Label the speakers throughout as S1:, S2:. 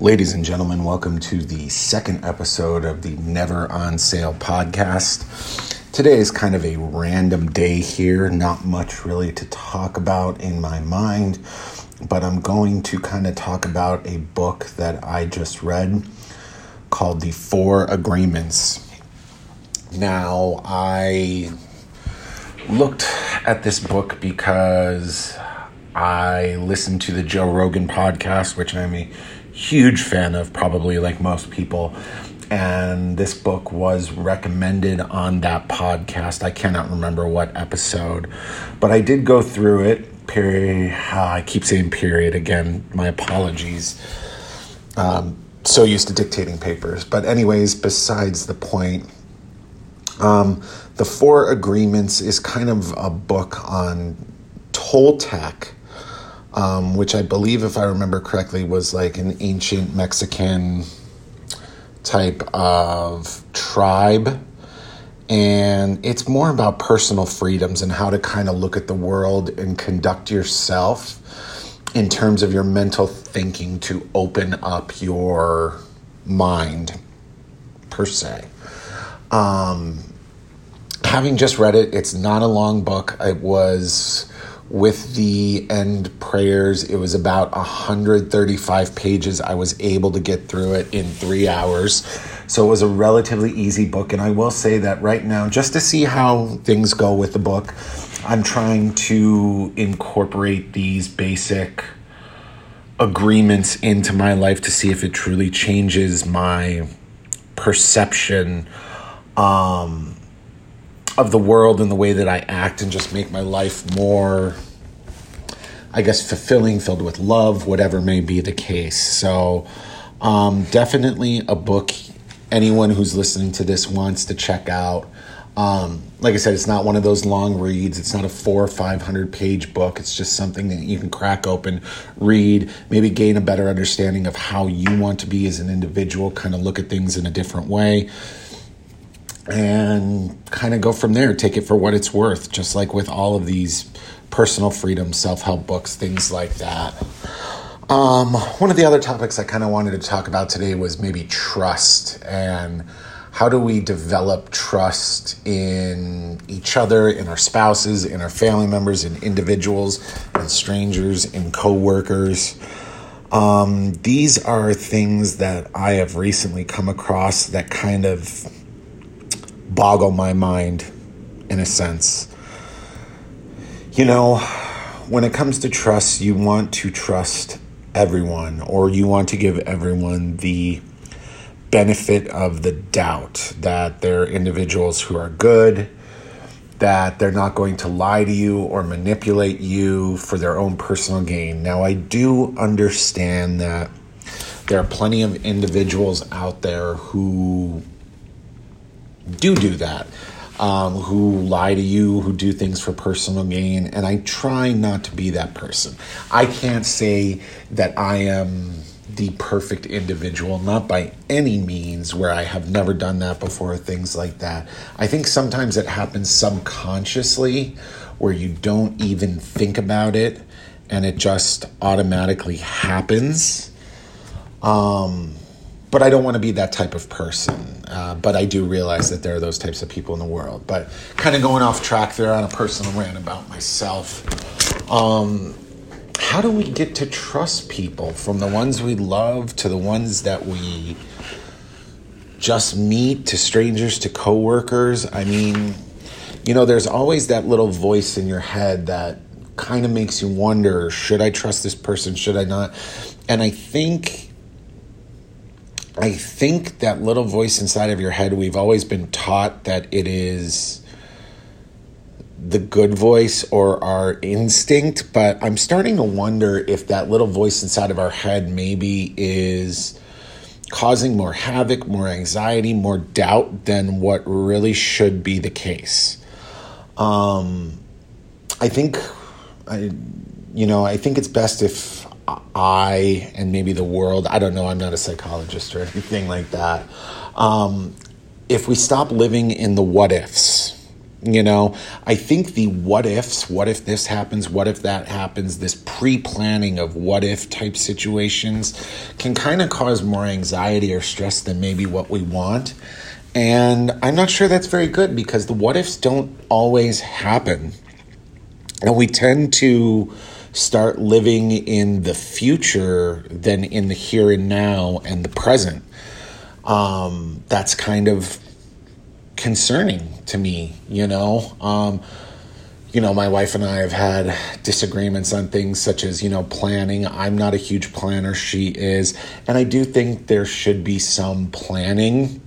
S1: Ladies and gentlemen, welcome to the second episode of the Never on Sale podcast. Today is kind of a random day here, not much really to talk about in my mind, but I'm going to kind of talk about a book that I just read called The Four Agreements. Now, I looked at this book because I listened to the Joe Rogan podcast, which I'm a huge fan of, probably like most people. And this book was recommended on that podcast. I cannot remember what episode, but I did go through it. Period. I keep saying period again. My apologies. Um, so used to dictating papers. But, anyways, besides the point, um, the Four Agreements is kind of a book on Toltec um, which I believe, if I remember correctly, was like an ancient Mexican type of tribe. And it's more about personal freedoms and how to kind of look at the world and conduct yourself in terms of your mental thinking to open up your mind, per se. Um, having just read it, it's not a long book. It was with the end prayers it was about 135 pages. I was able to get through it in three hours. So it was a relatively easy book. And i will say that right now just to see how things go with the book i'm trying to incorporate these basic agreements into my life to see if it truly changes my perception um, of the world and the way that I act and just make my life more, I guess, fulfilling, filled with love, whatever may be the case. So, um, definitely a book anyone who's listening to this wants to check out. Um, like I said, it's not one of those long reads. It's not a four or five hundred page book. It's just something that you can crack open, read, maybe gain a better understanding of how you want to be as an individual, kind of look at things in a different way and kind of go from there. Take it for what it's worth, just like with all of these personal freedom, self help books, things like that. Um, one of the other topics I kind of wanted to talk about today was maybe trust and how do we develop trust in each other, in our spouses, in our family members, in individuals, in strangers, in coworkers. Um, these are things that I have recently come across that kind of boggle my mind in a sense. You know, when it comes to trust, you want to trust everyone or you want to give everyone the benefit of the doubt that they're individuals who are good, that they're not going to lie to you or manipulate you for their own personal gain. Now, I do understand that there are plenty of individuals out there who do do that, um, who lie to you, who do things for personal gain, and I try not to be that person. I can't say that I am the perfect individual, not by any means, where I have never done that before, things like that. I think sometimes it happens subconsciously where you don't even think about it and it just automatically happens. Um, but I don't want to be that type of person. Uh, but I do realize that there are those types of people in the world. But kind of going off track there on a personal rant about myself. Um, how do we get to trust people from the ones we love to the ones that we just meet to strangers to coworkers? I mean, you know, there's always that little voice in your head that kind of makes you wonder should I trust this person? Should I not? And I think I think that little voice inside of your head, we've always been taught that it is the good voice or our instinct, but I'm starting to wonder if that little voice inside of our head maybe is causing more havoc, more anxiety, more doubt than what really should be the case. Um, I think, I, you know, I think it's best if I and maybe the world, I don't know, I'm not a psychologist or anything like that. Um, if we stop living in the what ifs You know, I think the what ifs, what if this happens, what if that happens, this pre planning of what if type situations can kind of cause more anxiety or stress than maybe what we want. And I'm not sure that's very good because the what ifs don't always happen. And we tend to start living in the future than in the here and now and the present. Um, that's kind of concerning to me, you know. Um, you know, my wife and I have had disagreements on things such as, you know, planning. I'm not a huge planner, she is. And I do think there should be some planning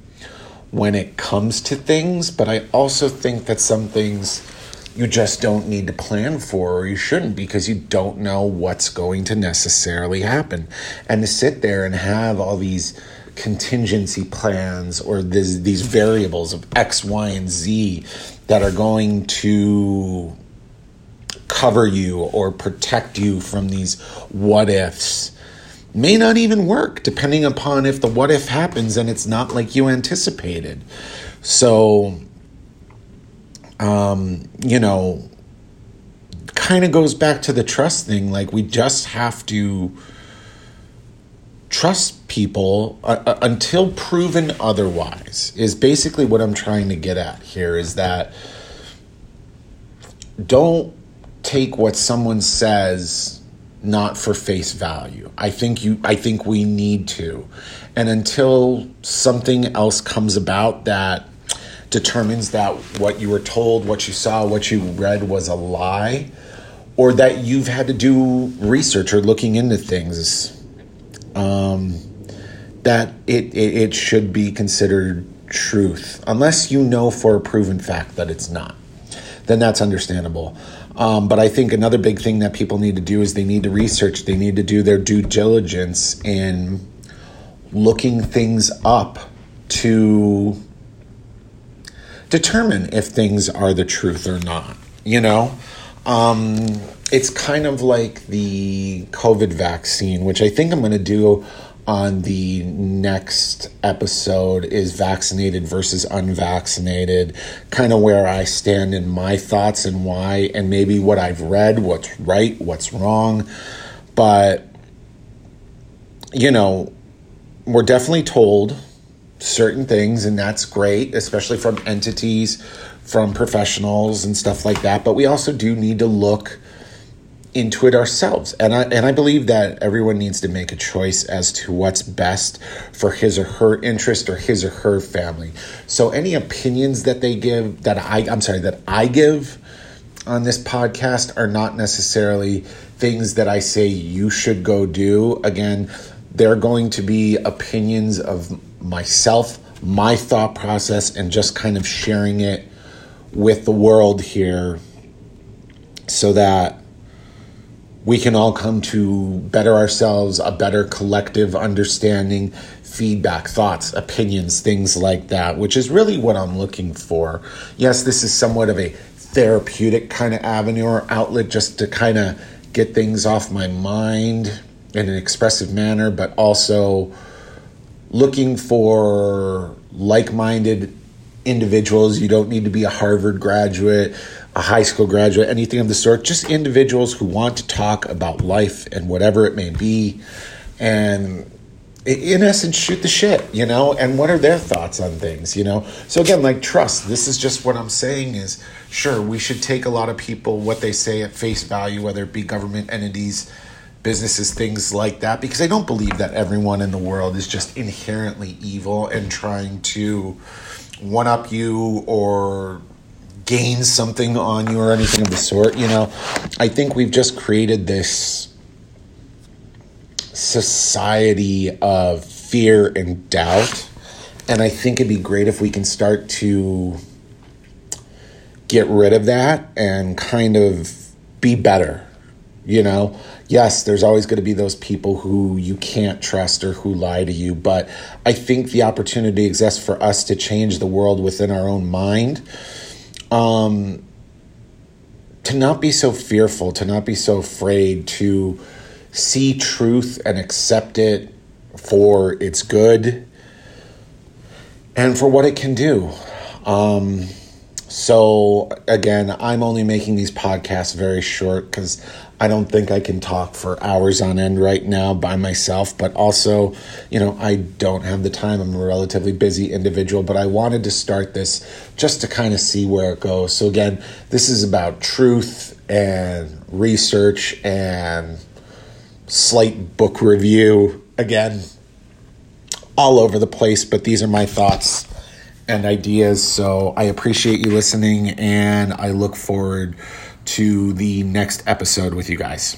S1: when it comes to things, but I also think that some things you just don't need to plan for or you shouldn't because you don't know what's going to necessarily happen. And to sit there and have all these contingency plans or this, these variables of X, Y, and Z that are going to cover you or protect you from these what ifs may not even work depending upon if the what if happens and it's not like you anticipated. So, um, you know, kind of goes back to the trust thing. Like, we just have to trust people uh, uh, until proven otherwise is basically what i'm trying to get at here is that don't take what someone says not for face value i think you i think we need to and until something else comes about that determines that what you were told what you saw what you read was a lie or that you've had to do research or looking into things um, that it, it, it should be considered truth, unless you know for a proven fact that it's not. Then that's understandable. Um, but I think another big thing that people need to do is they need to research, they need to do their due diligence in looking things up to determine if things are the truth or not. You know, um, it's kind of like the COVID vaccine, which I think I'm going to do on the next episode is vaccinated versus unvaccinated, kind of where I stand in my thoughts and why, and maybe what I've read, what's right, what's wrong. But, you know, we're definitely told certain things, and that's great, especially from entities, from professionals, and stuff like that. But we also do need to look into it ourselves. And I and I believe that everyone needs to make a choice as to what's best for his or her interest or his or her family. So any opinions that they give that I I'm sorry that I give on this podcast are not necessarily things that I say you should go do. Again, they're going to be opinions of myself, my thought process and just kind of sharing it with the world here so that we can all come to better ourselves, a better collective understanding, feedback, thoughts, opinions, things like that, which is really what I'm looking for. Yes, this is somewhat of a therapeutic kind of avenue or outlet just to kind of get things off my mind in an expressive manner, but also looking for like minded individuals. You don't need to be a Harvard graduate a high school graduate, anything of the sort, just individuals who want to talk about life and whatever it may be. And in essence, shoot the shit, you know, and what are their thoughts on things, you know? So again, like trust, this is just what I'm saying is sure, we should take a lot of people, what they say at face value, whether it be government entities, businesses, things like that, because I don't believe that everyone in the world is just inherently evil and trying to one up you or gain something on you or anything of the sort. You know, I think we've just created this society of fear and doubt. And I think it'd be great if we can start to get rid of that and kind of be better. You know, yes, there's always going to be those people who you can't trust or who lie to you, but I think the opportunity exists for us to change the world within our own mind um, to not be so fearful, to not be so afraid, to see truth and accept it for its good and for what it can do. Um, So, again, I'm only making these podcasts very short because I don't think I can talk for hours on end right now by myself. But also, you know, I don't have the time. I'm a relatively busy individual, but I wanted to start this just to kind of see where it goes. So, again, this is about truth and research and slight book review. Again, all over the place, but these are my thoughts and ideas. So I appreciate you listening and I look forward to the next episode with you guys.